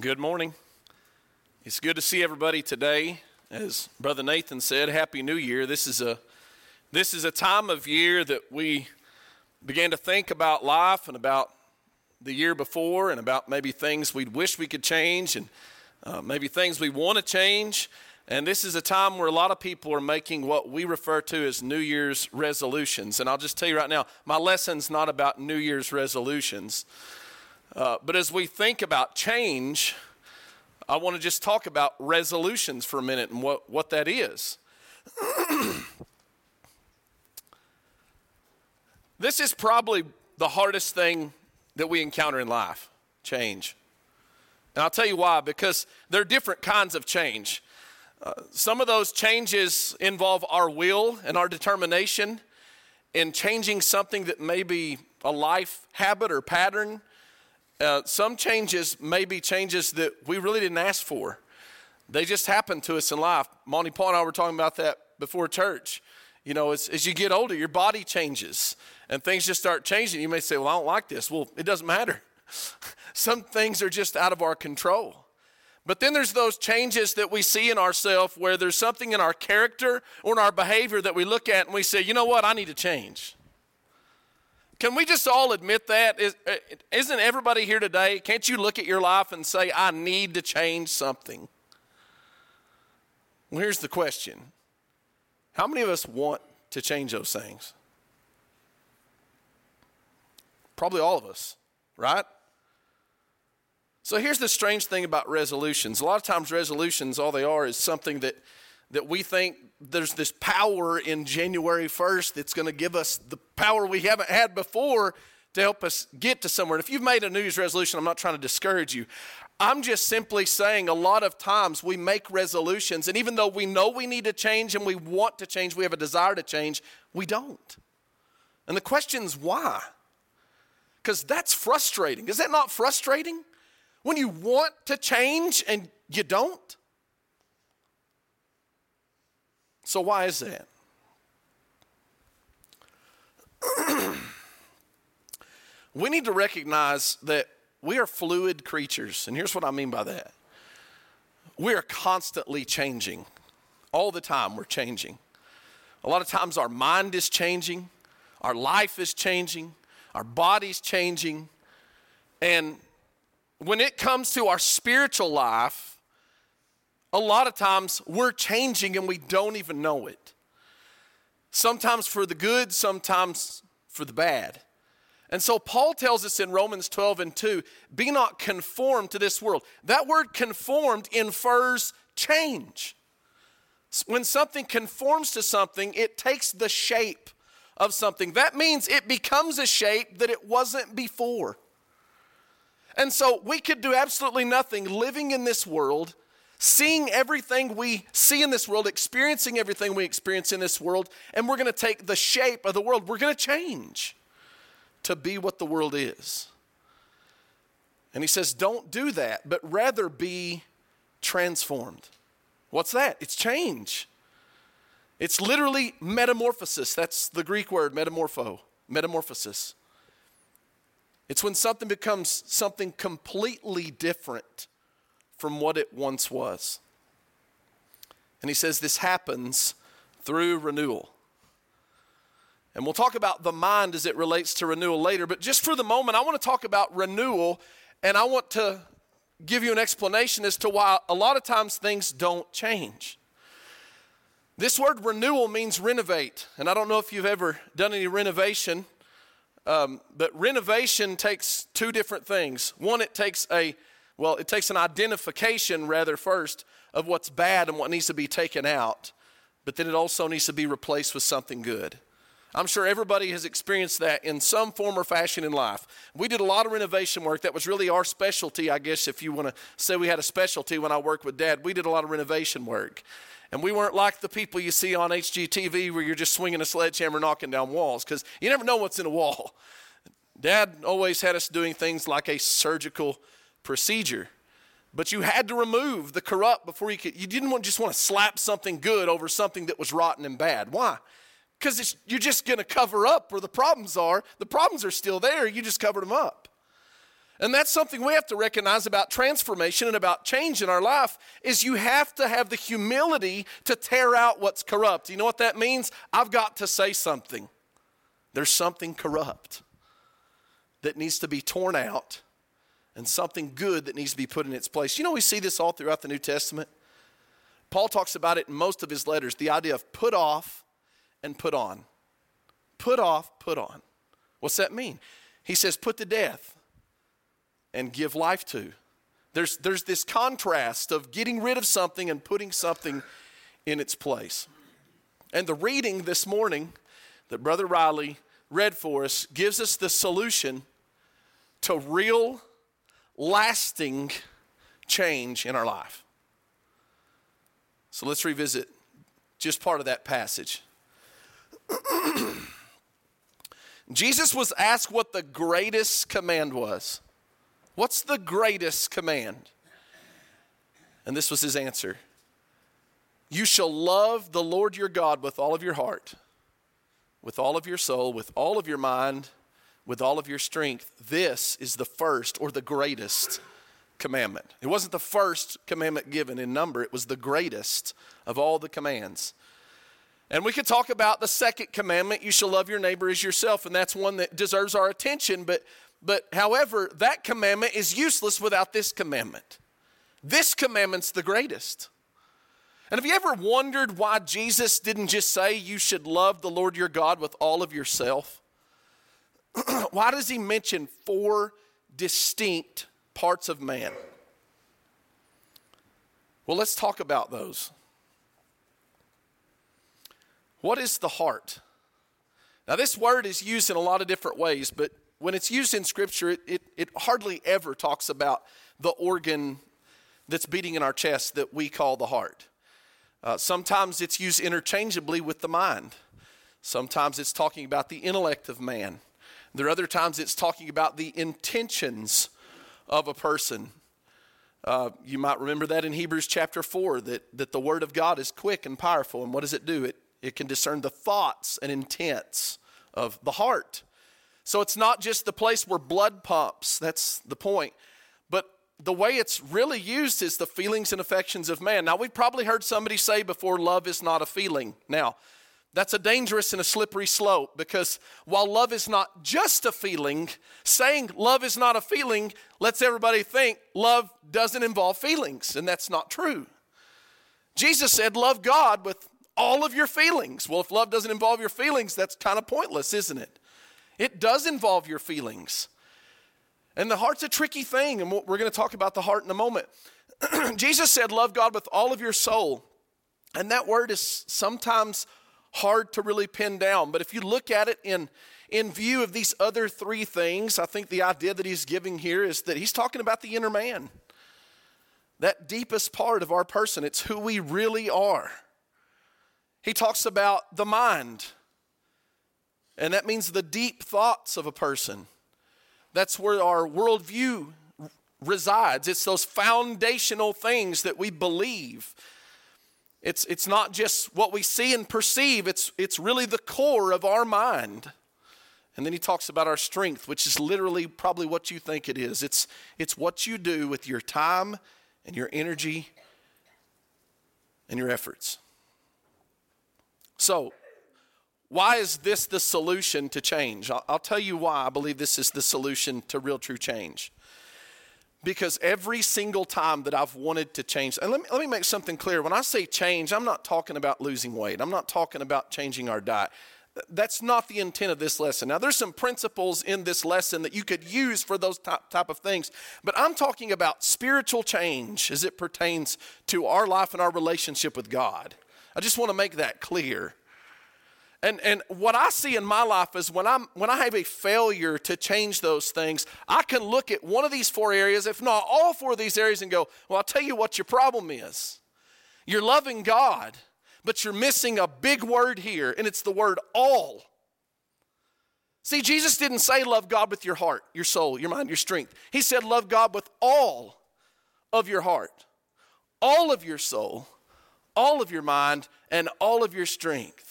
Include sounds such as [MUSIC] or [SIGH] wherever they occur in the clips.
Good morning. It's good to see everybody today. As Brother Nathan said, Happy New Year. This is a this is a time of year that we began to think about life and about the year before and about maybe things we'd wish we could change and uh, maybe things we want to change. And this is a time where a lot of people are making what we refer to as New Year's resolutions. And I'll just tell you right now, my lesson's not about New Year's resolutions. Uh, but as we think about change, I want to just talk about resolutions for a minute and what, what that is. [CLEARS THROAT] this is probably the hardest thing that we encounter in life change. And I'll tell you why, because there are different kinds of change. Uh, some of those changes involve our will and our determination in changing something that may be a life habit or pattern uh, some changes may be changes that we really didn't ask for. They just happen to us in life. Monty Paul and I were talking about that before church. You know, as, as you get older, your body changes and things just start changing. You may say, Well, I don't like this. Well, it doesn't matter. [LAUGHS] Some things are just out of our control. But then there's those changes that we see in ourselves where there's something in our character or in our behavior that we look at and we say, you know what, I need to change. Can we just all admit that? Uh, isn't everybody here today? Can't you look at your life and say, I need to change something? Well, here's the question How many of us want to change those things? Probably all of us, right? So here's the strange thing about resolutions. A lot of times, resolutions, all they are is something that that we think there's this power in January 1st that's going to give us the power we haven't had before to help us get to somewhere. And if you've made a New Year's resolution, I'm not trying to discourage you. I'm just simply saying a lot of times we make resolutions, and even though we know we need to change and we want to change, we have a desire to change, we don't. And the question is why? Because that's frustrating. Is that not frustrating? When you want to change and you don't? So, why is that? [CLEARS THROAT] we need to recognize that we are fluid creatures. And here's what I mean by that we are constantly changing. All the time, we're changing. A lot of times, our mind is changing, our life is changing, our body's changing. And when it comes to our spiritual life, a lot of times we're changing and we don't even know it. Sometimes for the good, sometimes for the bad. And so Paul tells us in Romans 12 and 2 be not conformed to this world. That word conformed infers change. When something conforms to something, it takes the shape of something. That means it becomes a shape that it wasn't before. And so we could do absolutely nothing living in this world seeing everything we see in this world, experiencing everything we experience in this world, and we're going to take the shape of the world. We're going to change to be what the world is. And he says, don't do that, but rather be transformed. What's that? It's change. It's literally metamorphosis. That's the Greek word, metamorpho, metamorphosis. It's when something becomes something completely different from what it once was. And he says this happens through renewal. And we'll talk about the mind as it relates to renewal later, but just for the moment, I want to talk about renewal and I want to give you an explanation as to why a lot of times things don't change. This word renewal means renovate, and I don't know if you've ever done any renovation, um, but renovation takes two different things. One, it takes a well, it takes an identification rather first of what's bad and what needs to be taken out, but then it also needs to be replaced with something good. I'm sure everybody has experienced that in some form or fashion in life. We did a lot of renovation work. That was really our specialty, I guess, if you want to say we had a specialty when I worked with Dad. We did a lot of renovation work. And we weren't like the people you see on HGTV where you're just swinging a sledgehammer knocking down walls because you never know what's in a wall. Dad always had us doing things like a surgical procedure. But you had to remove the corrupt before you could. You didn't want, just want to slap something good over something that was rotten and bad. Why? Because you're just going to cover up where the problems are. The problems are still there. You just covered them up. And that's something we have to recognize about transformation and about change in our life is you have to have the humility to tear out what's corrupt. You know what that means? I've got to say something. There's something corrupt that needs to be torn out and something good that needs to be put in its place. You know we see this all throughout the New Testament. Paul talks about it in most of his letters, the idea of put off and put on. Put off, put on. What's that mean? He says put to death and give life to. There's, there's this contrast of getting rid of something and putting something in its place. And the reading this morning that Brother Riley read for us gives us the solution to real, lasting change in our life. So let's revisit just part of that passage. [CLEARS THROAT] Jesus was asked what the greatest command was. What's the greatest command? And this was his answer You shall love the Lord your God with all of your heart, with all of your soul, with all of your mind, with all of your strength. This is the first or the greatest commandment. It wasn't the first commandment given in number, it was the greatest of all the commands. And we could talk about the second commandment, you shall love your neighbor as yourself, and that's one that deserves our attention, but but however, that commandment is useless without this commandment. This commandment's the greatest. And have you ever wondered why Jesus didn't just say you should love the Lord your God with all of yourself? [CLEARS THROAT] why does he mention four distinct parts of man? Well, let's talk about those. What is the heart? Now, this word is used in a lot of different ways, but when it's used in Scripture, it, it, it, hardly ever talks about the organ that's beating in our chest that we call the heart. Uh, sometimes it's used interchangeably with the mind. Sometimes it's talking about the intellect of man. There are other times it's talking about the intentions of a person. Uh, you might remember that in Hebrews chapter 4 that, that the Word of God is quick and powerful. And what does it do? It, it can discern the thoughts and intents of the heart. So it's not just the place where blood pumps, that's the point. But the way it's really used is the feelings and affections of man. Now, we've probably heard somebody say before, love is not a feeling. Now, that's a dangerous and a slippery slope because while love is not just a feeling, saying love is not a feeling lets everybody think love doesn't involve feelings, and that's not true. Jesus said, Love God with all of your feelings. Well, if love doesn't involve your feelings, that's kind of pointless, isn't it? It does involve your feelings. And the heart's a tricky thing, and we're going to talk about the heart in a moment. [CLEARS THROAT] Jesus said, Love God with all of your soul. And that word is sometimes hard to really pin down. But if you look at it in, in view of these other three things, I think the idea that he's giving here is that he's talking about the inner man. That deepest part of our person, it's who we really are. He talks about the mind. And that means the deep thoughts of a person. That's where our worldview resides. It's those foundational things that we believe. It's, it's not just what we see and perceive, it's, it's really the core of our mind. And then he talks about our strength, which is literally probably what you think it is. It's, it's what you do with your time and your energy and your efforts. So, why is this the solution to change? I'll, I'll, tell you why I believe this is the solution to real true change. Because every single time that I've wanted to change, and let me, let me make something clear. When I say change, I'm not talking about losing weight, I'm not talking about changing our diet. That's not the intent of this lesson. Now, there's some principles in this lesson that you could use for those type, type of things, but I'm talking about spiritual change as it pertains to our life and our relationship with God. I just want to make that clear. And, and what I see in my life is when, I'm, when I have a failure to change those things, I can look at one of these four areas, if not all four of these areas, and go, Well, I'll tell you what your problem is. You're loving God, but you're missing a big word here, and it's the word all. See, Jesus didn't say love God with your heart, your soul, your mind, your strength. He said love God with all of your heart, all of your soul, all of your mind, and all of your strength.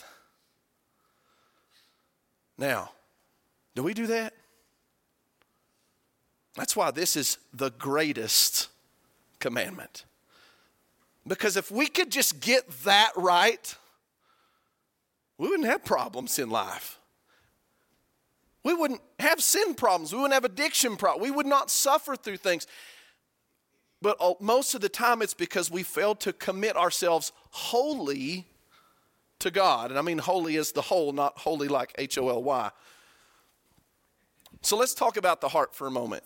Now, do we do that? That's why this is the greatest commandment. Because if we could just get that right, we wouldn't have problems in life. We wouldn't have sin problems. We wouldn't have addiction problems. We would not suffer through things. But uh, most of the time, it's because we fail to commit ourselves wholly to God. And I mean holy as the whole, not holy like H O L Y. So let's talk about the heart for a moment.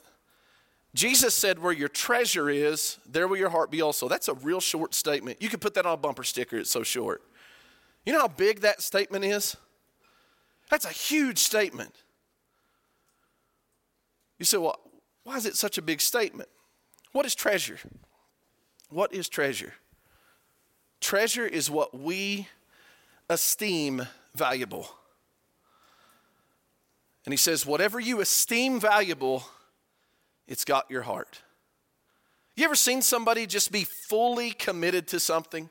Jesus said, Where your treasure is, there will your heart be also. That's a real short statement. You could put that on a bumper sticker, it's so short. You know how big that statement is? That's a huge statement. You say, Well, why is it such a big statement? What is treasure? What is treasure? Treasure is what we esteem valuable. And he says, Whatever you esteem valuable, it's got your heart. You ever seen somebody just be fully committed to something?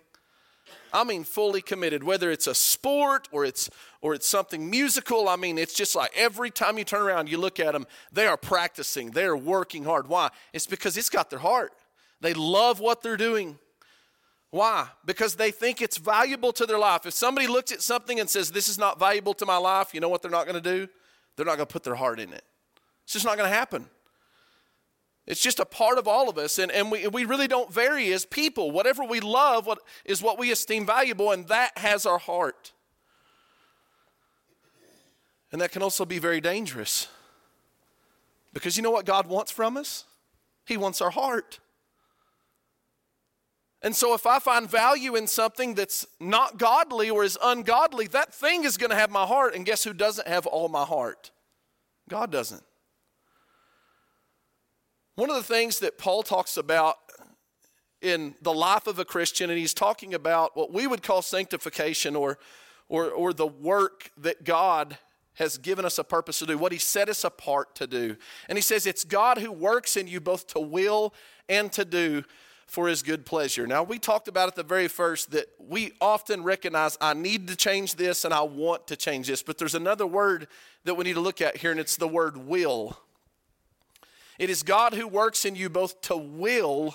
I mean fully committed, whether it's a sport or it's or it's something musical. I mean, it's just like every time you turn around, you look at them, they are practicing, they are working hard. Why? It's because it's got their heart. They love what they're doing. Why? Because they think it's valuable to their life. If somebody looks at something and says, This is not valuable to my life, you know what they're not going to do? They're not going to put their heart in it. It's just not going to happen. It's just a part of all of us, and, and we, we really don't vary as people. Whatever we love what, is what we esteem valuable, and that has our heart. And that can also be very dangerous. Because you know what God wants from us? He wants our heart. And so, if I find value in something that's not godly or is ungodly, that thing is going to have my heart. And guess who doesn't have all my heart? God doesn't. One of the things that Paul talks about in the life of a Christian, and he's talking about what we would call sanctification or, or, or the work that God has given us a purpose to do, what he set us apart to do. And he says, It's God who works in you both to will and to do for his good pleasure. Now, we talked about at the very first that we often recognize I need to change this and I want to change this, but there's another word that we need to look at here, and it's the word will. It is God who works in you both to will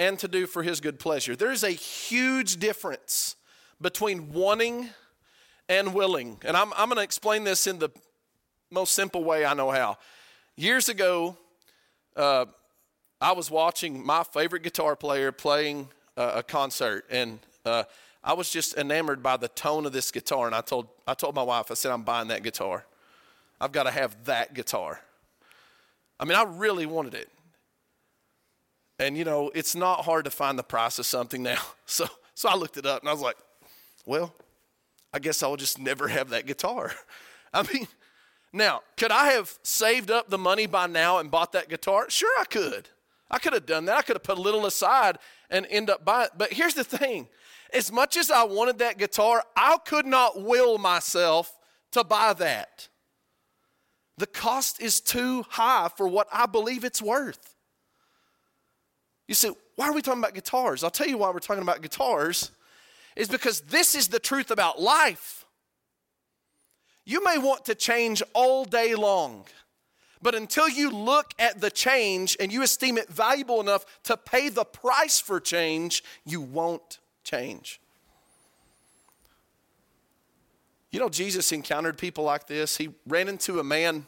and to do for his good pleasure. There's a huge difference between wanting and willing. And I'm, I'm going to explain this in the most simple way I know how. Years ago, uh, I was watching my favorite guitar player playing uh, a concert, and uh, I was just enamored by the tone of this guitar. And I told, I told my wife, I said, I'm buying that guitar. I've got to have that guitar. I mean, I really wanted it. And you know, it's not hard to find the price of something now. [LAUGHS] So so I looked it up and I was like, well, I guess I'll just never have that guitar. [LAUGHS] I mean, now, could I have saved up the money by now and bought that guitar? Sure I could. I could have done that. I could have put a little aside and end up buying. But here's the thing. As much as I wanted that guitar, I could not will myself to buy that. The cost is too high for what I believe it's worth. You say, why are we talking about guitars? I'll tell you why we're talking about guitars, is because this is the truth about life. You may want to change all day long, but until you look at the change and you esteem it valuable enough to pay the price for change, you won't change. You know, Jesus encountered people like this. He ran into a man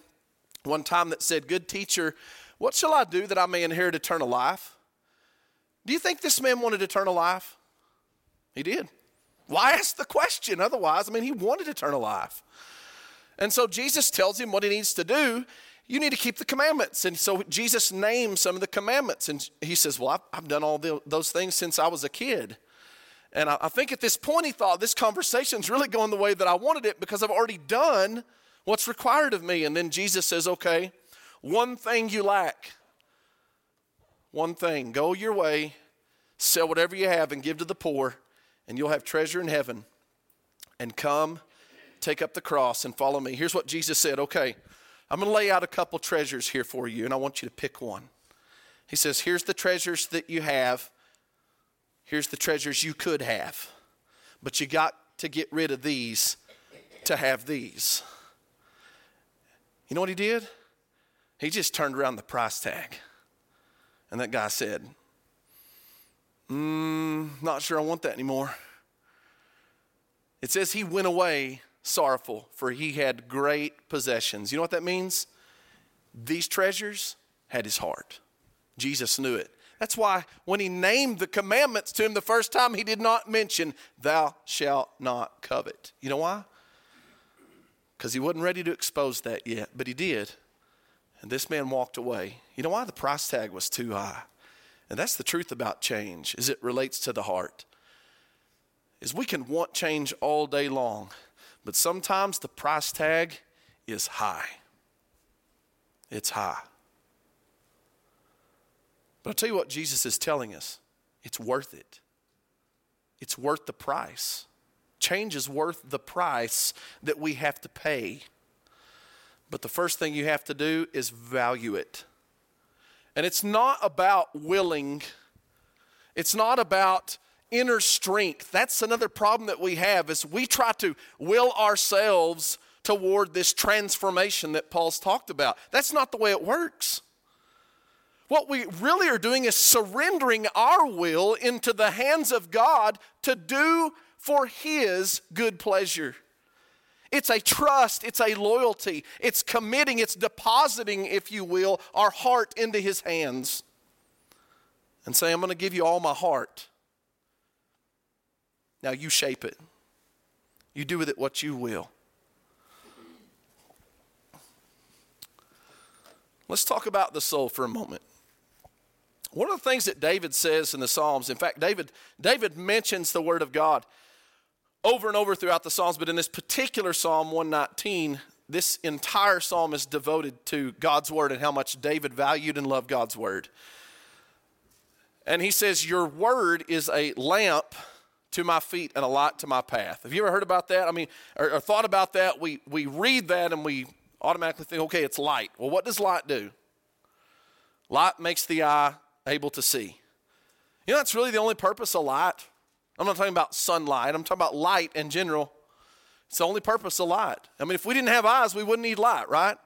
one time that said, Good teacher, what shall I do that I may inherit eternal life? Do you think this man wanted eternal life? He did. Why ask the question otherwise? I mean, he wanted eternal life. And so Jesus tells him what he needs to do. You need to keep the commandments. And so Jesus names some of the commandments. And he says, Well, I've, I've done all the, those things since I was a kid. And I, I think at this point he thought this conversation's really going the way that I wanted it because I've already done what's required of me. And then Jesus says, Okay, one thing you lack. One thing. Go your way, sell whatever you have, and give to the poor, and you'll have treasure in heaven. And come, take up the cross, and follow me. Here's what Jesus said Okay, I'm going to lay out a couple treasures here for you, and I want you to pick one. He says, Here's the treasures that you have. Here's the treasures you could have. But you got to get rid of these to have these. You know what he did? He just turned around the price tag. And that guy said, mm, Not sure I want that anymore. It says he went away sorrowful, for he had great possessions. You know what that means? These treasures had his heart. Jesus knew it. That's why when he named the commandments to him the first time, he did not mention, Thou shalt not covet. You know why? Because he wasn't ready to expose that yet, but he did. And this man walked away. You know why? The price tag was too high. And that's the truth about change, is it relates to the heart. Is we can want change all day long, but sometimes the price tag is high. It's high. But I'll tell you what Jesus is telling us it's worth it. It's worth the price. Change is worth the price that we have to pay. But the first thing you have to do is value it. And it's not about willing, it's not about inner strength. That's another problem that we have is we try to will ourselves toward this transformation that Paul's talked about. That's not the way it works. What we really are doing is surrendering our will into the hands of God to do for His good pleasure. It's a trust, it's a loyalty, it's committing, it's depositing, if you will, our heart into His hands and say, I'm going to give you all my heart. Now you shape it, you do with it what you will. Let's talk about the soul for a moment. One of the things that David says in the Psalms, in fact, David, David mentions the Word of God over and over throughout the Psalms, but in this particular Psalm 119, this entire psalm is devoted to God's Word and how much David valued and loved God's Word. And he says, Your Word is a lamp to my feet and a light to my path. Have you ever heard about that? I mean, or, or thought about that? We, we read that and we automatically think, okay, it's light. Well, what does light do? Light makes the eye able to see. You know, that's really the only purpose of light. I'm not talking about sunlight, I'm talking about light in general. It's the only purpose of light. I mean, if we didn't have eyes, we wouldn't need light, right?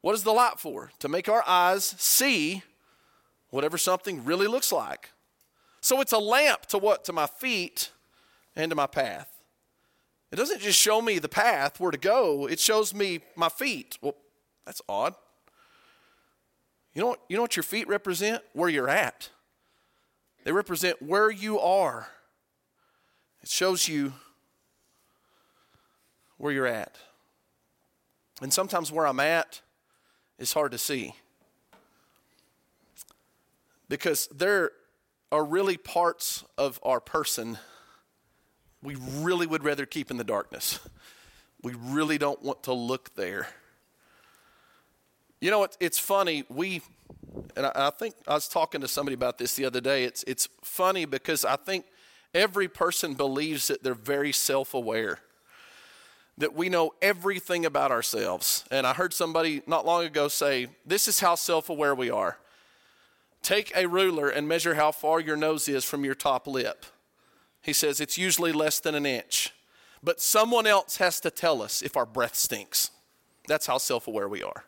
What is the light for? To make our eyes see whatever something really looks like. So it's a lamp to what? To my feet and to my path. It doesn't just show me the path where to go, it shows me my feet. Well, that's odd. You know what, you know what your feet represent? Where you're at. They represent where you are. It shows you where you're at. And sometimes where I'm at is hard to see. Because there are really parts of our person we really would rather keep in the darkness. We really don't want to look there. You know, it's, it's funny. We, and I, I think I was talking to somebody about this the other day. It's, it's funny because I think every person believes that they're very self aware, that we know everything about ourselves. And I heard somebody not long ago say, This is how self aware we are. Take a ruler and measure how far your nose is from your top lip. He says it's usually less than an inch. But someone else has to tell us if our breath stinks. That's how self aware we are.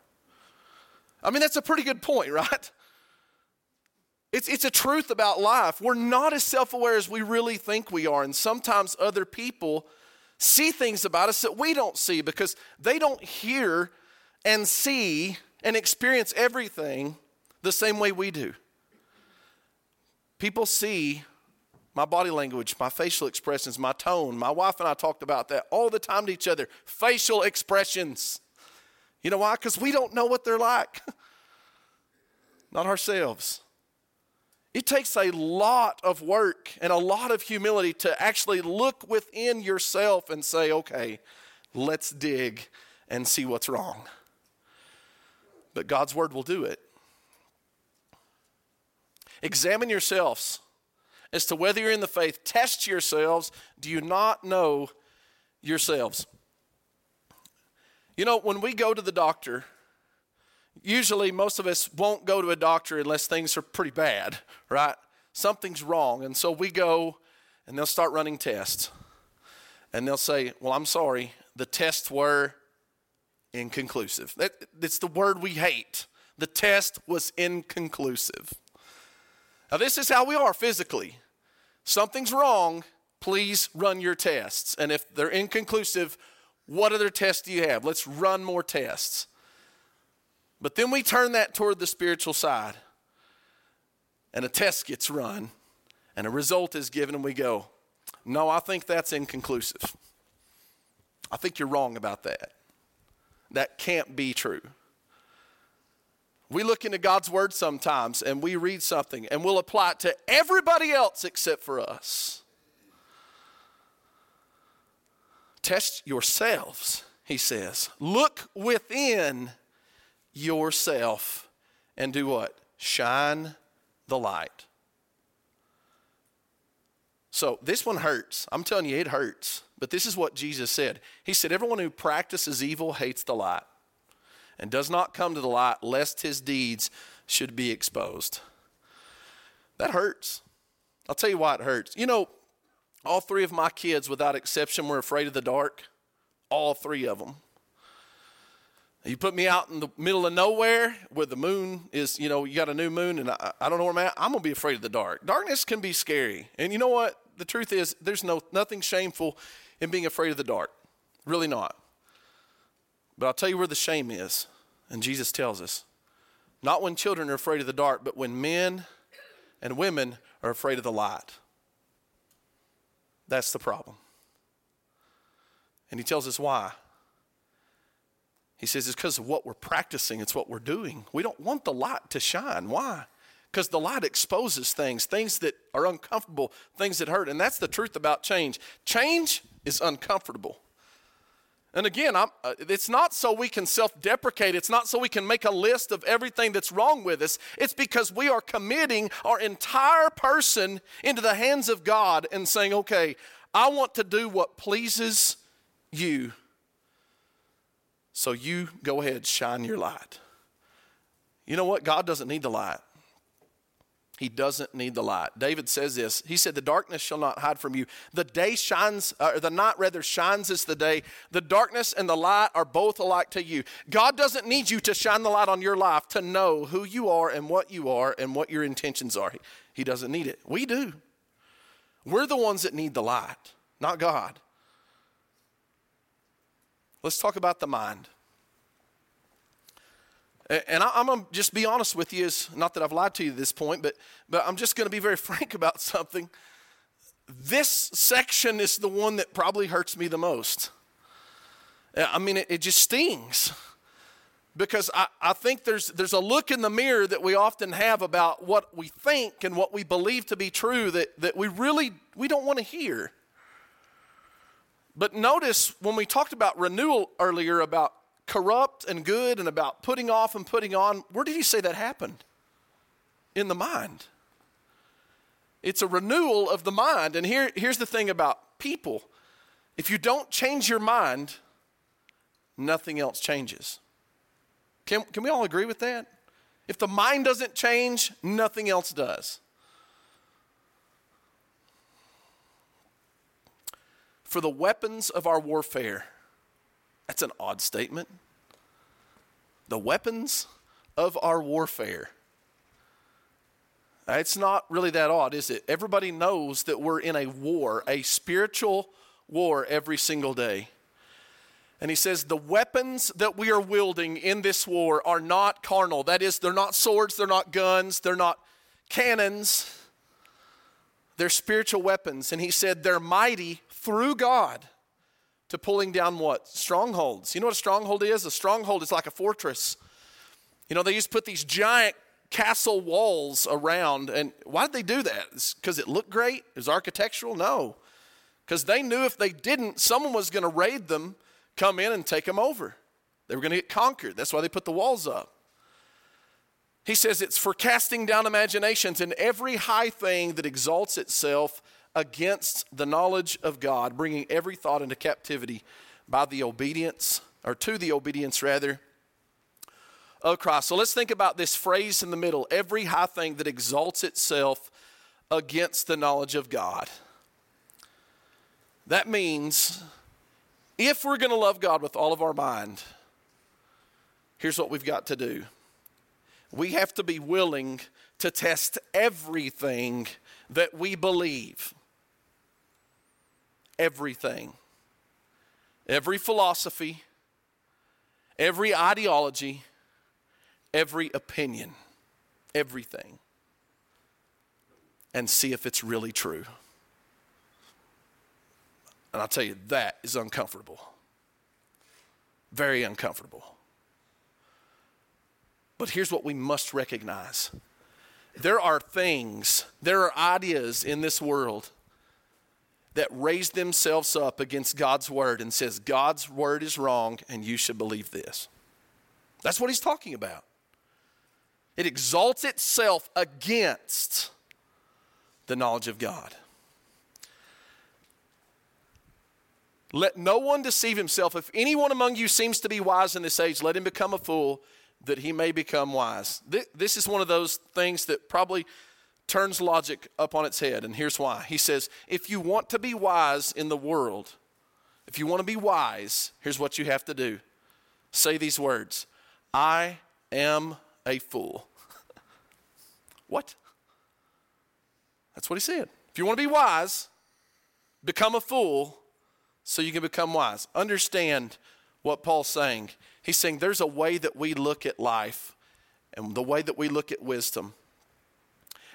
I mean, that's a pretty good point, [LAUGHS] right? It's, it's a truth about life. We're not as self aware as we really think we are. And sometimes other people see things about us that we don't see because they don't hear and see and experience everything the same way we do. People see my body language, my facial expressions, my tone. My wife and I talked about that all the time to each other. Facial expressions. You know why? Because we don't know what they're like, [LAUGHS] not ourselves. It takes a lot of work and a lot of humility to actually look within yourself and say, okay, let's dig and see what's wrong. But God's word will do it. Examine yourselves as to whether you're in the faith. Test yourselves. Do you not know yourselves? You know, when we go to the doctor, usually most of us won't go to a doctor unless things are pretty bad, right? Something's wrong. And so we go and they'll start running tests. And they'll say, Well, I'm sorry, the tests were inconclusive. That, it's the word we hate. The test was inconclusive. Now, this is how we are physically. Something's wrong, please run your tests. And if they're inconclusive, what other tests do you have? Let's run more tests. But then we turn that toward the spiritual side, and a test gets run, and a result is given, and we go, No, I think that's inconclusive. I think you're wrong about that. That can't be true. We look into God's word sometimes and we read something and we'll apply it to everybody else except for us. Test yourselves, he says. Look within yourself and do what? Shine the light. So this one hurts. I'm telling you, it hurts. But this is what Jesus said. He said, Everyone who practices evil hates the light and does not come to the light lest his deeds should be exposed. That hurts. I'll tell you why it hurts. You know, all three of my kids, without exception, were afraid of the dark. All three of them. You put me out in the middle of nowhere where the moon is, you know, you got a new moon and I, I don't know where I'm at. I'm going to be afraid of the dark. Darkness can be scary. And you know what? The truth is, there's no, nothing shameful in being afraid of the dark. Really not. But I'll tell you where the shame is. And Jesus tells us not when children are afraid of the dark, but when men and women are afraid of the light. That's the problem. And he tells us why. He says it's because of what we're practicing, it's what we're doing. We don't want the light to shine. Why? Because the light exposes things, things that are uncomfortable, things that hurt. And that's the truth about change. Change is uncomfortable. And again, uh, it's not so we can self deprecate. It's not so we can make a list of everything that's wrong with us. It's because we are committing our entire person into the hands of God and saying, okay, I want to do what pleases you. So you go ahead, shine your light. You know what? God doesn't need the light. He doesn't need the light. David says this. He said, The darkness shall not hide from you. The day shines, uh, or the night rather shines as the day. The darkness and the light are both alike to you. God doesn't need you to shine the light on your life to know who you are and what you are and what your intentions are. He, he doesn't need it. We do. We're the ones that need the light, not God. Let's talk about the mind. And I, am to just be honest with you, is not that I've lied to you at this point, but, but I'm just to be very [LAUGHS] frank about something. This section is the one that probably hurts me the most. I mean, it, it just stings because I, I think there's, there's a look in the mirror that we often have about what we think and what we believe to be true that, that we really we don't want to hear. But notice when we talked about renewal earlier about corrupt and good and about putting off and putting on, where did he say that happened? In the mind. It's a renewal of the mind. And here, here's the thing about people if you don't change your mind, nothing else changes. Can, can we all agree with that? If the mind doesn't change, nothing else does. For the weapons of our warfare that's an odd statement. The weapons of our warfare. It's not really that odd, is it? Everybody knows that we're in a war, a spiritual war every single day. And he says, The weapons that we are wielding in this war are not carnal. That is, they're not swords, they're not guns, they're not cannons. They're spiritual weapons. And he said, They're mighty through God to pulling down what? Strongholds. You know what a stronghold is? A stronghold is like a fortress. You know, they used to put these giant castle walls around. And why did they do that? Because it looked great? It was architectural? No. Because they knew if they didn't, someone was going to raid them, come in and take them over. They were going to get conquered. That's why they put the walls up. He says it's for casting down imaginations and every high thing that exalts itself against the knowledge of God, bringing every thought into captivity by the obedience, or to the obedience rather, of Christ. So let's think about this phrase in the middle every high thing that exalts itself against the knowledge of God. That means if we're going to love God with all of our mind, here's what we've got to do. we have to be willing to test everything that we believe. Everything. Every philosophy, every ideology, every opinion, everything, and see if it's really true. And I'll tell you, that is uncomfortable. Very uncomfortable. But here's what we must recognize there are things, there are ideas in this world that raise themselves up against God's word and says God's word is wrong and you should believe this. That's what he's talking about. It exalts itself against the knowledge of God. Let no one deceive himself. If anyone among you seems to be wise in this age, let him become a fool that he may become wise. This is one of those things that probably turns logic up on its head, and here's why. He says, If you want to be wise in the world, if you want to be wise, here's what you have to do say these words I am a fool. [LAUGHS] what? That's what he said. If you want to be wise, become a fool so you can become wise. Understand what Paul's saying. He's saying there's a way that we look at life and the way that we look at wisdom.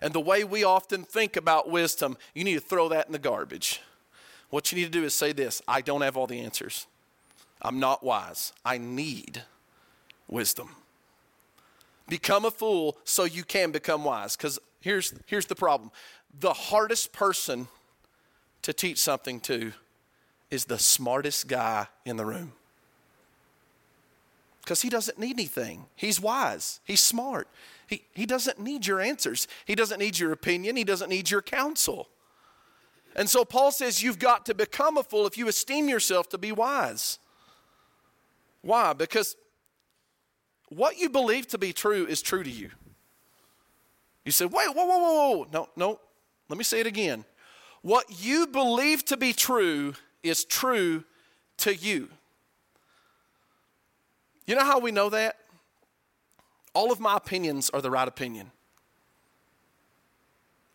And the way we often think about wisdom, you need to throw that in the garbage. What you need to do is say this I don't have all the answers. I'm not wise. I need wisdom. Become a fool so you can become wise. Because here's, here's the problem the hardest person to teach something to is the smartest guy in the room because he doesn't need anything. He's wise, he's smart. He, doesn't need your answers, he doesn't need your opinion, he doesn't need your counsel. And so Paul says you've got to become a fool if you esteem yourself to be wise. Why? Because what you believe to be true is true to you. You say, wait, whoa, whoa, whoa, whoa. No, no. Let me say it again. What you believe to be true is true to you. You know how we know that? All of my opinions are the right opinion.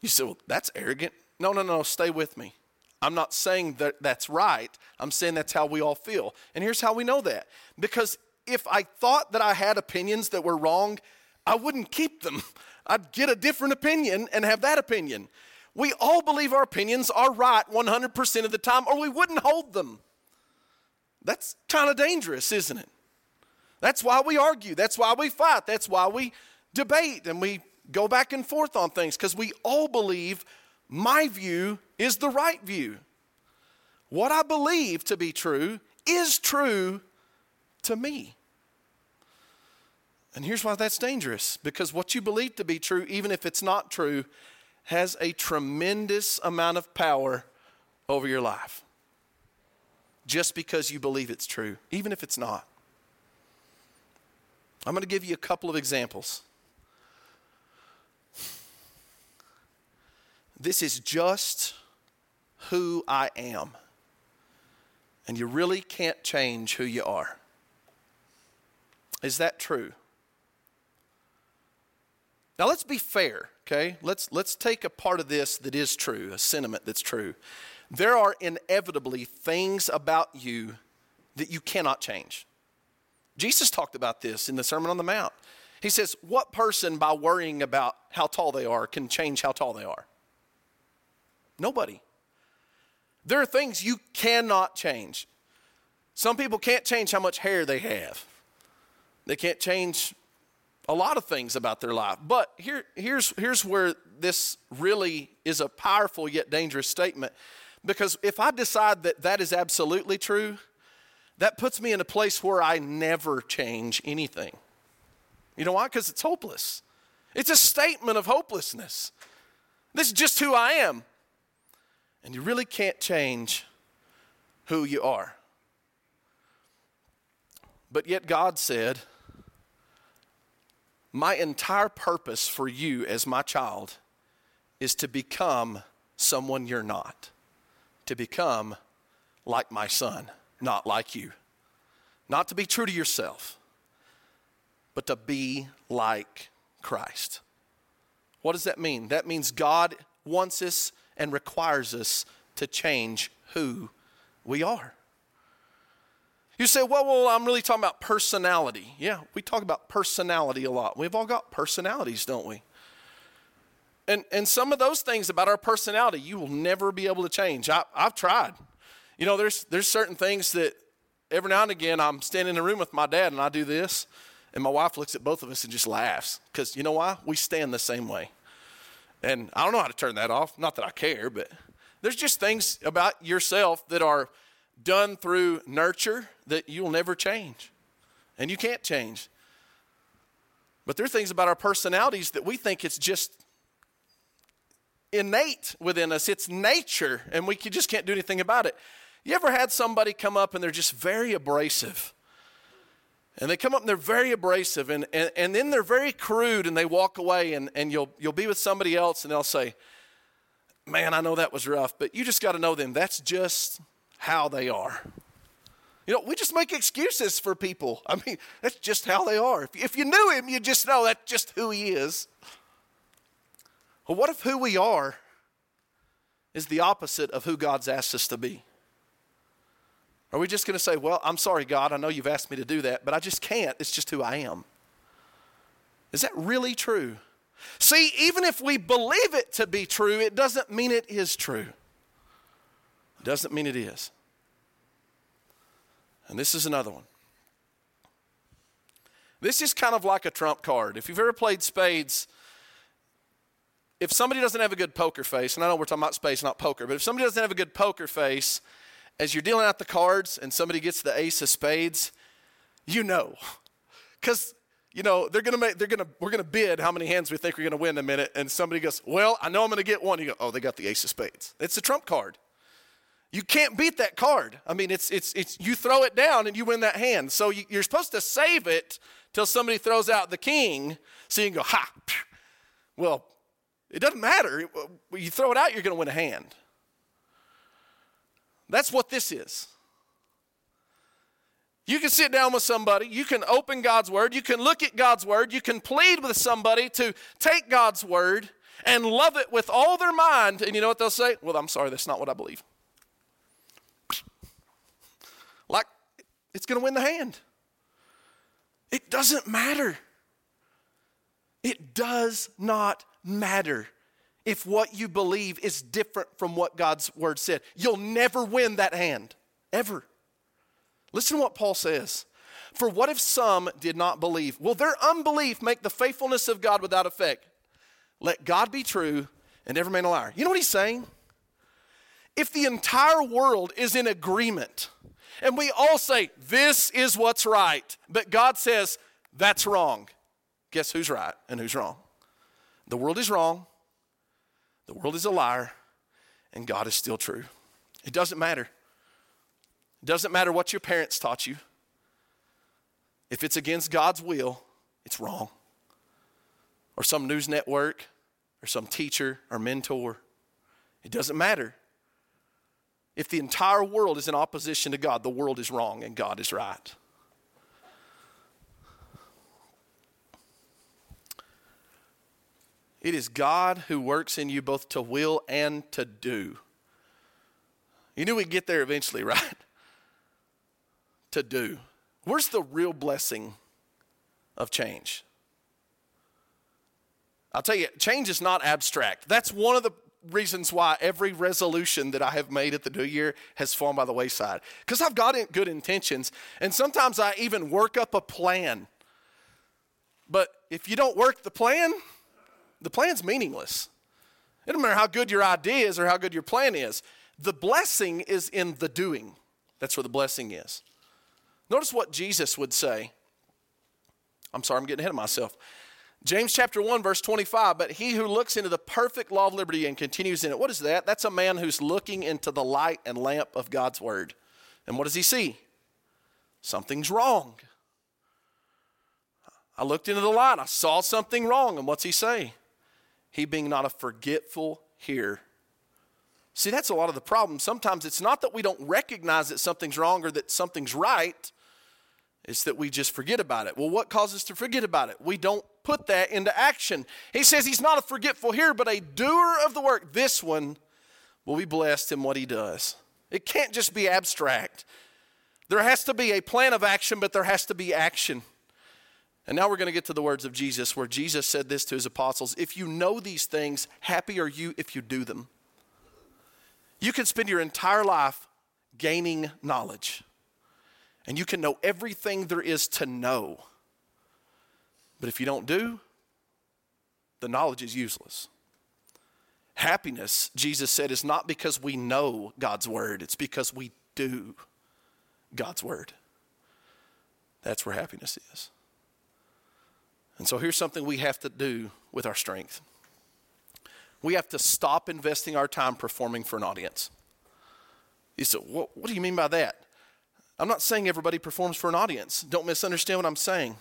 You say, well, that's arrogant. No, no, no, stay with me. I'm not saying that that's right. I'm saying that's how we all feel. And here's how we know that. Because if I thought that I had opinions that were wrong, I wouldn't keep them. [LAUGHS] I'd get a different opinion and have that opinion. We all believe our opinions are right 100% of the time, or we wouldn't hold them. That's kind of dangerous, isn't it? That's why we argue. That's why we fight. That's why we debate and we go back and forth on things because we all believe my view is the right view. What I believe to be true is true to me. And here's why that's dangerous because what you believe to be true, even if it's not true, has a tremendous amount of power over your life. Just because you believe it's true, even if it's not. I'm going to give you a couple of examples. This is just who I am. And you really can't change who you are. Is that true? Now let's be fair, okay? Let's let's take a part of this that is true, a sentiment that's true. There are inevitably things about you that you cannot change. Jesus talked about this in the Sermon on the Mount. He says, What person, by worrying about how tall they are, can change how tall they are? Nobody. There are things you cannot change. Some people can't change how much hair they have, they can't change a lot of things about their life. But here, here's, here's where this really is a powerful yet dangerous statement. Because if I decide that that is absolutely true, that puts me in a place where I never change anything. You know why? Because it's hopeless. It's a statement of hopelessness. This is just who I am. And you really can't change who you are. But yet, God said, My entire purpose for you as my child is to become someone you're not, to become like my son not like you. Not to be true to yourself, but to be like Christ. What does that mean? That means God wants us and requires us to change who we are. You say, well, well, I'm really talking about personality. Yeah, we talk about personality a lot. We've all got personalities, don't we? And, and some of those things about our personality, you will never be able to change. I, I've tried. You know, there's, there's certain things that every now and again I'm standing in a room with my dad and I do this, and my wife looks at both of us and just laughs. Because you know why? We stand the same way. And I don't know how to turn that off. Not that I care, but there's just things about yourself that are done through nurture that you'll never change. And you can't change. But there are things about our personalities that we think it's just innate within us, it's nature, and we just can't do anything about it. You ever had somebody come up and they're just very abrasive? And they come up and they're very abrasive, and, and, and then they're very crude, and they walk away, and, and you'll, you'll be with somebody else, and they'll say, Man, I know that was rough, but you just got to know them. That's just how they are. You know, we just make excuses for people. I mean, that's just how they are. If, if you knew him, you just know that's just who he is. Well, what if who we are is the opposite of who God's asked us to be? Are we just going to say, Well, I'm sorry, God, I know you've asked me to do that, but I just can't. It's just who I am. Is that really true? See, even if we believe it to be true, it doesn't mean it is true. It doesn't mean it is. And this is another one. This is kind of like a trump card. If you've ever played spades, if somebody doesn't have a good poker face, and I know we're talking about spades, not poker, but if somebody doesn't have a good poker face, as you're dealing out the cards and somebody gets the ace of spades, you know. Because you know, they're gonna make they're gonna we're gonna bid how many hands we think we're gonna win in a minute, and somebody goes, Well, I know I'm gonna get one. You go, Oh, they got the ace of spades. It's a trump card. You can't beat that card. I mean, it's it's it's you throw it down and you win that hand. So you, you're supposed to save it till somebody throws out the king, so you can go, ha. Well, it doesn't matter. You throw it out, you're gonna win a hand. That's what this is. You can sit down with somebody, you can open God's word, you can look at God's word, you can plead with somebody to take God's word and love it with all their mind. And you know what they'll say? Well, I'm sorry, that's not what I believe. [SNIFFS] Like, it's going to win the hand. It doesn't matter. It does not matter if what you believe is different from what God's word said. You'll never win that hand, ever. Listen to what Paul says. For what if some did not believe? Will their unbelief make the faithfulness of God without effect? Let God be true and every man a liar. You know what he's saying? If the entire world is in agreement and we all say, this is what's right, but God says, that's wrong, guess who's right and who's wrong? The world is wrong, the world is a liar, and God is still true. It doesn't matter. It doesn't matter what your parents taught you. If it's against God's will, it's wrong. Or some news network, or some teacher or mentor. It doesn't matter. If the entire world is in opposition to God, the world is wrong and God is right. It is God who works in you both to will and to do. You knew we'd get there eventually, [LAUGHS] right? to do. Where's the real blessing of change? I'll tell you, change is not abstract. That's one of the reasons why every resolution that I have made at the new year has fallen by the wayside. Because I've got good intentions, and sometimes I even work up a plan. But if you don't work the plan, the plan's meaningless. It doesn't matter how good your idea is or how good your plan is. The blessing is in the doing. That's where the blessing is. Notice what Jesus would say. I'm sorry, I'm getting ahead of myself. James chapter 1, verse 25, but he who looks into the perfect law of liberty and continues in it, what is that? That's a man who's looking into the light and lamp of God's word. And what does he see? Something's wrong. I looked into the light, I saw something wrong. And what's he say? He being not a forgetful hearer. See, that's a lot of the problem. Sometimes it's not that we don't recognize that something's wrong or that something's right, it's that we just forget about it. Well, what causes us to forget about it? We don't put that into action. He says he's not a forgetful hearer, but a doer of the work. This one will be blessed in what he does. It can't just be abstract. There has to be a plan of action, but there has to be action. And now we're going to get to the words of Jesus, where Jesus said this to his apostles If you know these things, happy are you if you do them. You can spend your entire life gaining knowledge, and you can know everything there is to know. But if you don't do, the knowledge is useless. Happiness, Jesus said, is not because we know God's word, it's because we do God's word. That's where happiness is. And so here's something we have to do with our strength we have to stop investing our time performing for an audience. You said, what, what do you mean by that? I'm not saying everybody performs for an audience. Don't misunderstand what I'm saying.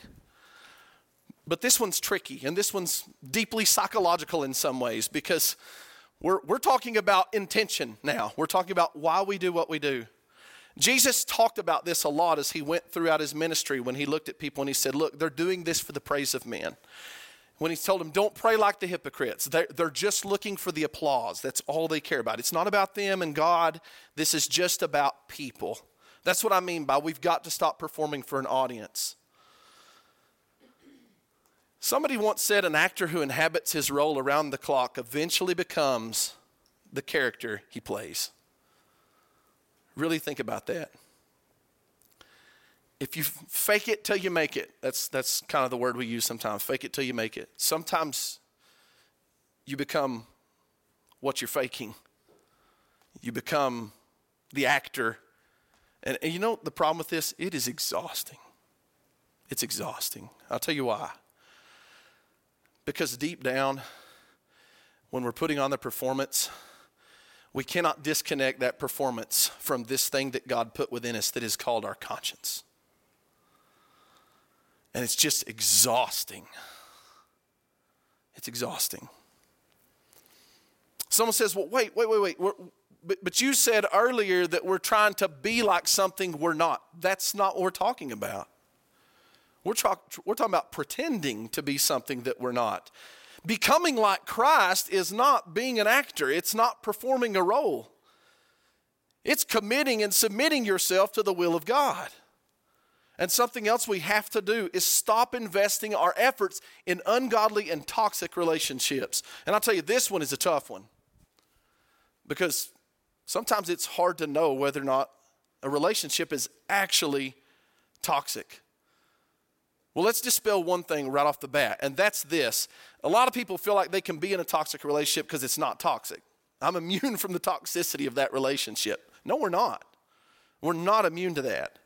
But this one's tricky, and this one's deeply psychological in some ways because we're, we're talking about intention now. We're talking about why we do what we do. Jesus talked about this a lot as he went throughout his ministry when he looked at people and he said, Look, they're doing this for the praise of men. When he told them, Don't pray like the hypocrites, they're, they're just looking for the applause. That's all they care about. It's not about them and God, this is just about people. That's what I mean by we've got to stop performing for an audience. Somebody once said an actor who inhabits his role around the clock eventually becomes the character he plays. Really think about that. If you fake it till you make it, that's, that's kind of the word we use sometimes fake it till you make it. Sometimes you become what you're faking, you become the actor. And, and you know the problem with this? It is exhausting. It's exhausting. I'll tell you why. Because deep down, when we're putting on the performance, we cannot disconnect that performance from this thing that God put within us that is called our conscience. And it's just exhausting. It's exhausting. Someone says, well, wait, wait, wait, wait. We're, but, but you said earlier that we're trying to be like something we're not. That's not what we're talking about. We're, talk, we're talking about pretending to be something that we're not. Becoming like Christ is not being an actor, it's not performing a role. It's committing and submitting yourself to the will of God. And something else we have to do is stop investing our efforts in ungodly and toxic relationships. And I'll tell you, this one is a tough one because sometimes it's hard to know whether or not a relationship is actually toxic. Well, let's dispel one thing right off the bat, and that's this. A lot of people feel like they can be in a toxic relationship because it's not toxic. I'm immune [LAUGHS] from the toxicity of that relationship. No, we're not. We're not immune to that.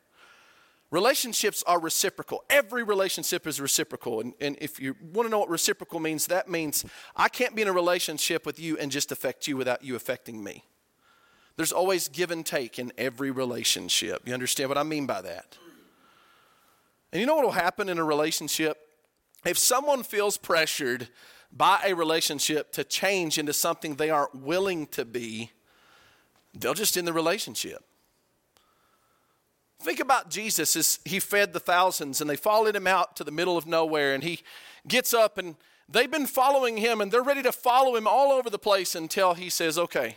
Relationships are reciprocal. Every relationship is reciprocal. And, and if you want to know what reciprocal means, that means I can't be in a relationship with you and just affect you without you affecting me. There's always give and take in every relationship. You understand what I mean by that? And you know what will happen in a relationship? If someone feels pressured by a relationship to change into something they aren't willing to be, they'll just end the relationship. Think about Jesus as he fed the thousands and they followed him out to the middle of nowhere and he gets up and they've been following him and they're ready to follow him all over the place until he says, okay,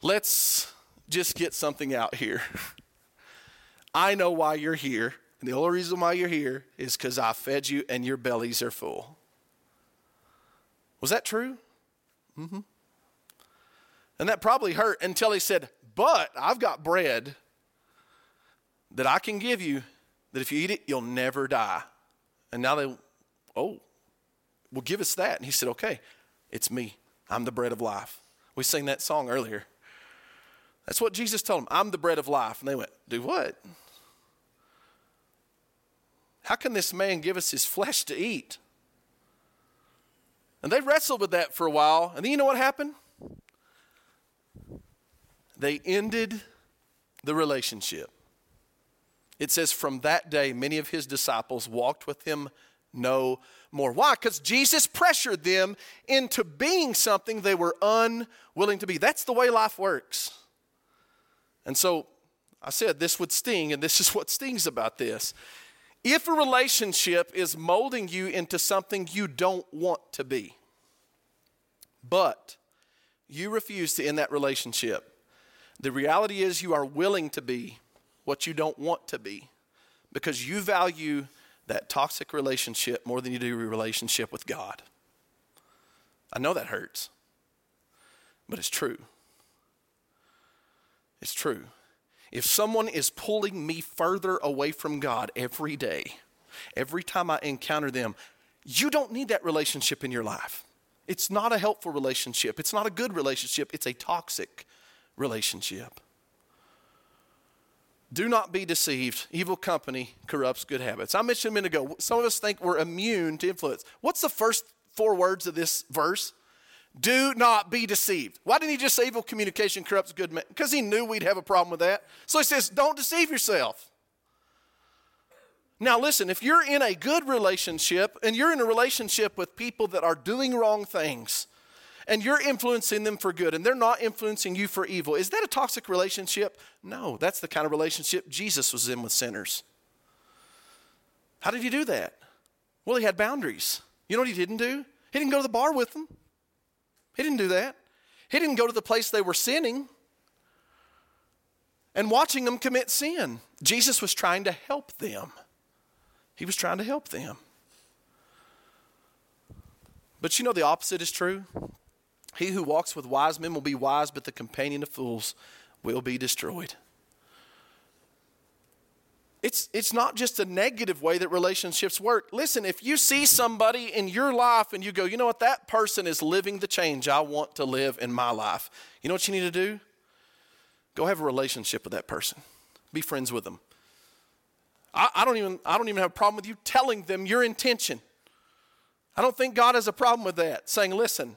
let's just get something out here. [LAUGHS] I know why you're here. And the only reason why you're here is because I fed you and your bellies are full. Was that true? Mm-hmm. And that probably hurt until he said, But I've got bread that I can give you that if you eat it, you'll never die. And now they, oh, well, give us that. And he said, Okay, it's me. I'm the bread of life. We sang that song earlier. That's what Jesus told them. I'm the bread of life. And they went, Do what? How can this man give us his flesh to eat? And they wrestled with that for a while. And then you know what happened? They ended the relationship. It says, From that day, many of his disciples walked with him no more. Why? Because Jesus pressured them into being something they were unwilling to be. That's the way life works. And so I said this would sting, and this is [LAUGHS] what stings about this. If a relationship is molding you into something you don't want to be, but you refuse to end that relationship, the reality is you are willing to be what you don't want to be because you value that toxic relationship more than you do your relationship with God. I know that hurts, but it's true. It's true. If someone is pulling me further away from God every day, every time I encounter them, you don't need that relationship in your life. It's not a helpful relationship. It's not a good relationship. It's a toxic relationship. Do not be deceived. Evil company corrupts good habits. I mentioned a minute ago, some of us think we're immune to influence. What's the first four words of this verse? Do not be deceived. Why didn't he just say evil communication corrupts good men? Because he knew we'd have a problem with that. So he says, don't deceive yourself. Now, listen, if you're in a good relationship and you're in a relationship with people that are doing wrong things and you're influencing them for good and they're not influencing you for evil, is that a toxic relationship? No, that's the kind of relationship Jesus was in with sinners. How did he do that? Well, he had boundaries. You know what he didn't do? He didn't go to the bar with them. He didn't do that. He didn't go to the place they were sinning and watching them commit sin. Jesus was trying to help them. He was trying to help them. But you know, the opposite is true. He who walks with wise men will be wise, but the companion of fools will be destroyed. It's, it's not just a negative way that relationships work. Listen, if you see somebody in your life and you go, you know what, that person is living the change I want to live in my life, you know what you need to do? Go have a relationship with that person, be friends with them. I, I, don't even, I don't even have a problem with you telling them your intention. I don't think God has a problem with that, saying, listen,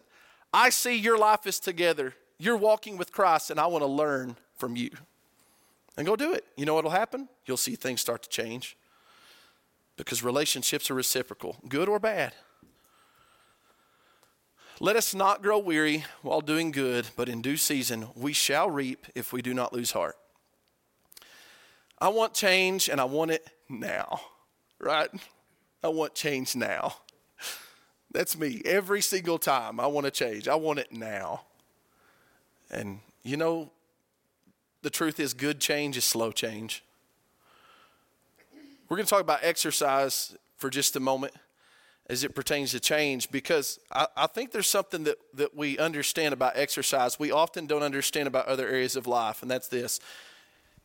I see your life is together. You're walking with Christ, and I want to learn from you and go do it. You know what'll happen? You'll see things start to change because relationships are reciprocal, good or bad. Let us not grow weary while doing good, but in due season we shall reap if we do not lose heart. I want change and I want it now, right? I want change now. That's me. Every single time I want to change, I want it now. And you know, the truth is, good change is slow change. We're going to talk about exercise for just a moment as it pertains to change because I, I, think there's something that, that we understand about exercise we often don't understand about other areas of life, and that's this.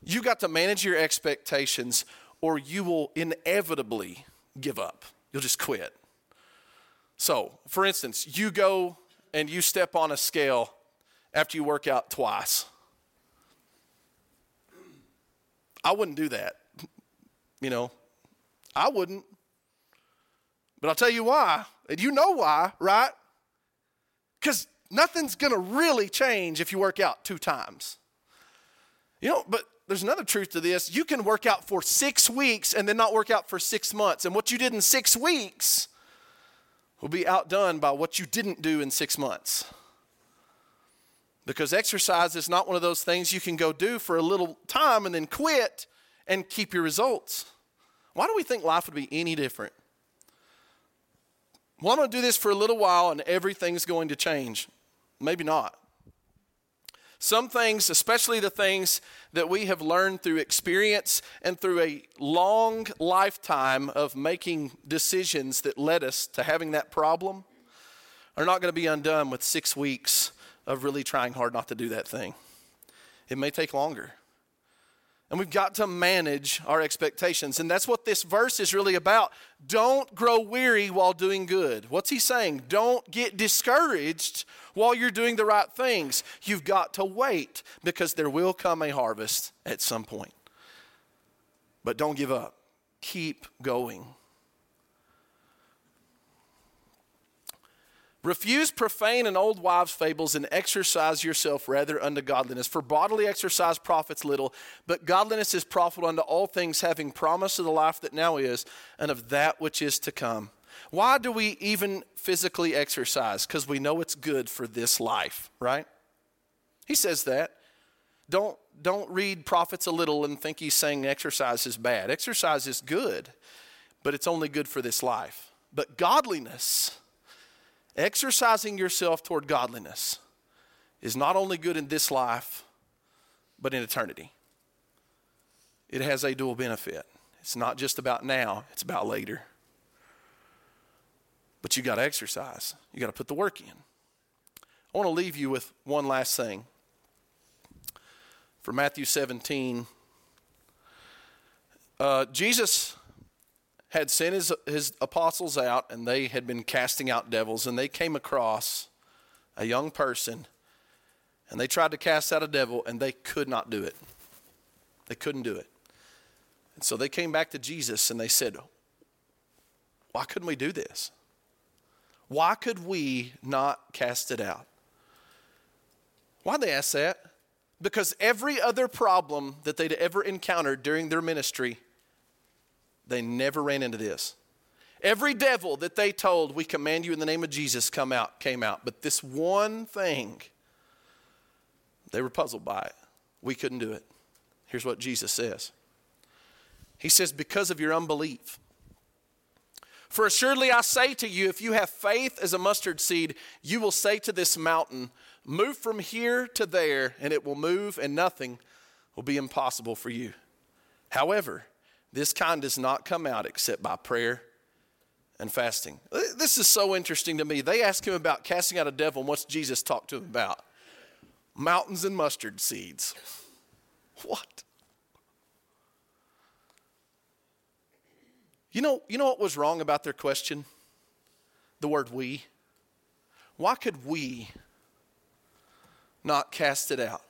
You got to manage your expectations, or you will inevitably give up. You'll just quit. So, for instance, you go and you step on a scale after you work out twice. I wouldn't do that. You know, I wouldn't. But I'll tell you why. And you know why, right? Because nothing's going to really change if you work out two times. You know, but there's another truth to this. You can work out for six weeks and then not work out for six months. And what you did in six weeks will be outdone by what you didn't do in six months. Because exercise is not one of those things you can go do for a little time and then quit and keep your results. Why do we think life would be any different? Well, I'm going to do this for a little while and everything's going to change. Maybe not. Some things, especially the things that we have learned through experience and through a long lifetime of making decisions that led us to having that problem, are not going to be undone with six weeks of really trying hard not to do that thing. It may take longer. And we've got to manage our expectations. And that's what this verse is really about. Don't grow weary while doing good. What's he saying? Don't get discouraged while you're doing the right things. You've got to wait because there will come a harvest at some point. But don't give up, keep going. Refuse profane and old wives' fables and exercise yourself rather unto godliness. For bodily exercise profits little, but godliness is profitable unto all things, having promise of the life that now is and of that which is to come. Why do we even physically exercise? Because we know it's good for this life, right? He says that. don't, don't read profits a little and think he's saying exercise is bad. Exercise is good, but it's only good for this life. But godliness, exercising yourself toward godliness, is not only good in this life, but in eternity. It has a dual benefit. It's not just about now, it's about later. But you got to exercise, you got to put the work in. I want to leave you with one last thing. From Matthew 17, uh, Jesus had sent his, his apostles out, and they had been casting out devils, and they came across a young person, and they tried to cast out a devil, and they could not do it. They couldn't do it. And so they came back to Jesus and they said, Why couldn't we do this? Why could we not cast it out? Why'd they ask that? Because every other problem that they'd ever encountered during their ministry, they never ran into this. Every devil that they told, we command you in the name of Jesus, come out, came out. But this one thing, they were puzzled by it. We couldn't do it. Here's what Jesus says He says, Because of your unbelief. For assuredly I say to you, if you have faith as a mustard seed, you will say to this mountain, Move from here to there, and it will move, and nothing will be impossible for you. However, this kind does not come out except by prayer and fasting. This is so interesting to me. They ask him about casting out a devil, and what's Jesus talk to him about? Mountains and mustard seeds. [LAUGHS] What? You know, you know what was wrong about their question? The word we. Why could we not cast it out?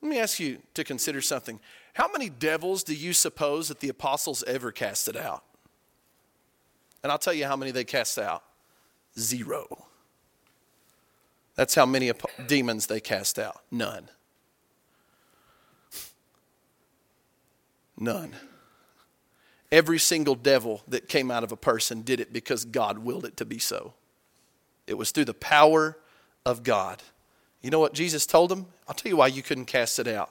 Let me ask you to consider something. How many devils do you suppose that the apostles ever casted out? And I'll tell you how many they cast out zero. That's how many demons they cast out. None. None. Every single devil that came out of a person did it because God willed it to be so. It was through the power of God. You know what Jesus told them? I'll tell you why you couldn't cast it out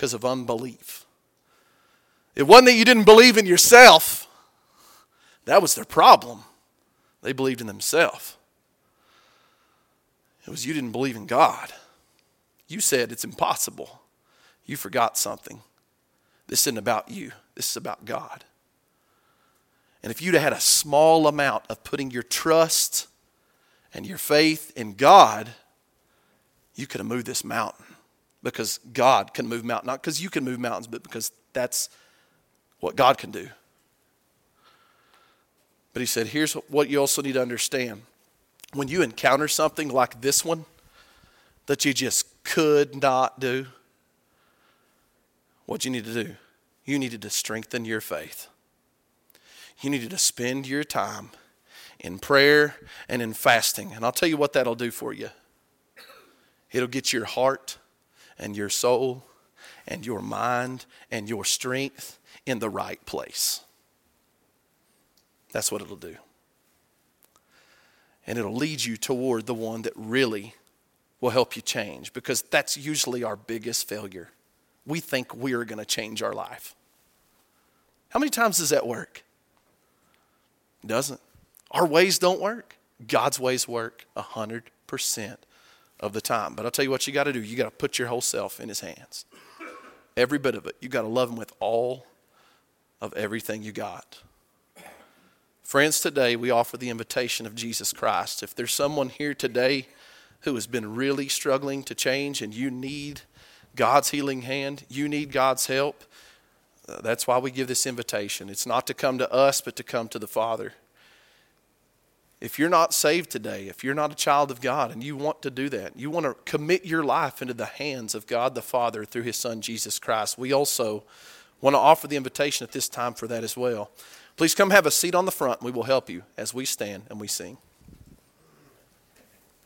because of unbelief. It wasn't that you didn't believe in yourself, that was their problem. They believed in themselves. It was you didn't believe in God. You said it's impossible. You forgot something. This isn't about you, this is about God. And if you'd had a small amount of putting your trust and your faith in God, you could have moved this mountain because God can move mountains. Not because you can move mountains, but because that's what God can do. But he said, here's what you also need to understand. When you encounter something like this one that you just could not do, what you need to do? You needed to strengthen your faith. You needed to spend your time in prayer and in fasting. And I'll tell you what that'll do for you it'll get your heart and your soul and your mind and your strength in the right place. That's what it'll do. And it'll lead you toward the one that really will help you change because that's usually our biggest failure. We think we're going to change our life. How many times does that work? It doesn't. Our ways don't work. God's ways work 100% of the time. But I'll tell you what you got to do. You got to put your whole self in his hands. Every bit of it. You got to love him with all of everything you got. Friends, today we offer the invitation of Jesus Christ. If there's someone here today who has been really struggling to change and you need God's healing hand, you need God's help, uh, that's why we give this invitation. It's not to come to us, but to come to the Father. If you're not saved today, if you're not a child of God and you want to do that, you want to commit your life into the hands of God the Father through His Son Jesus Christ, we also want to offer the invitation at this time for that as well. Please come have a seat on the front. We will help you as we stand and we sing.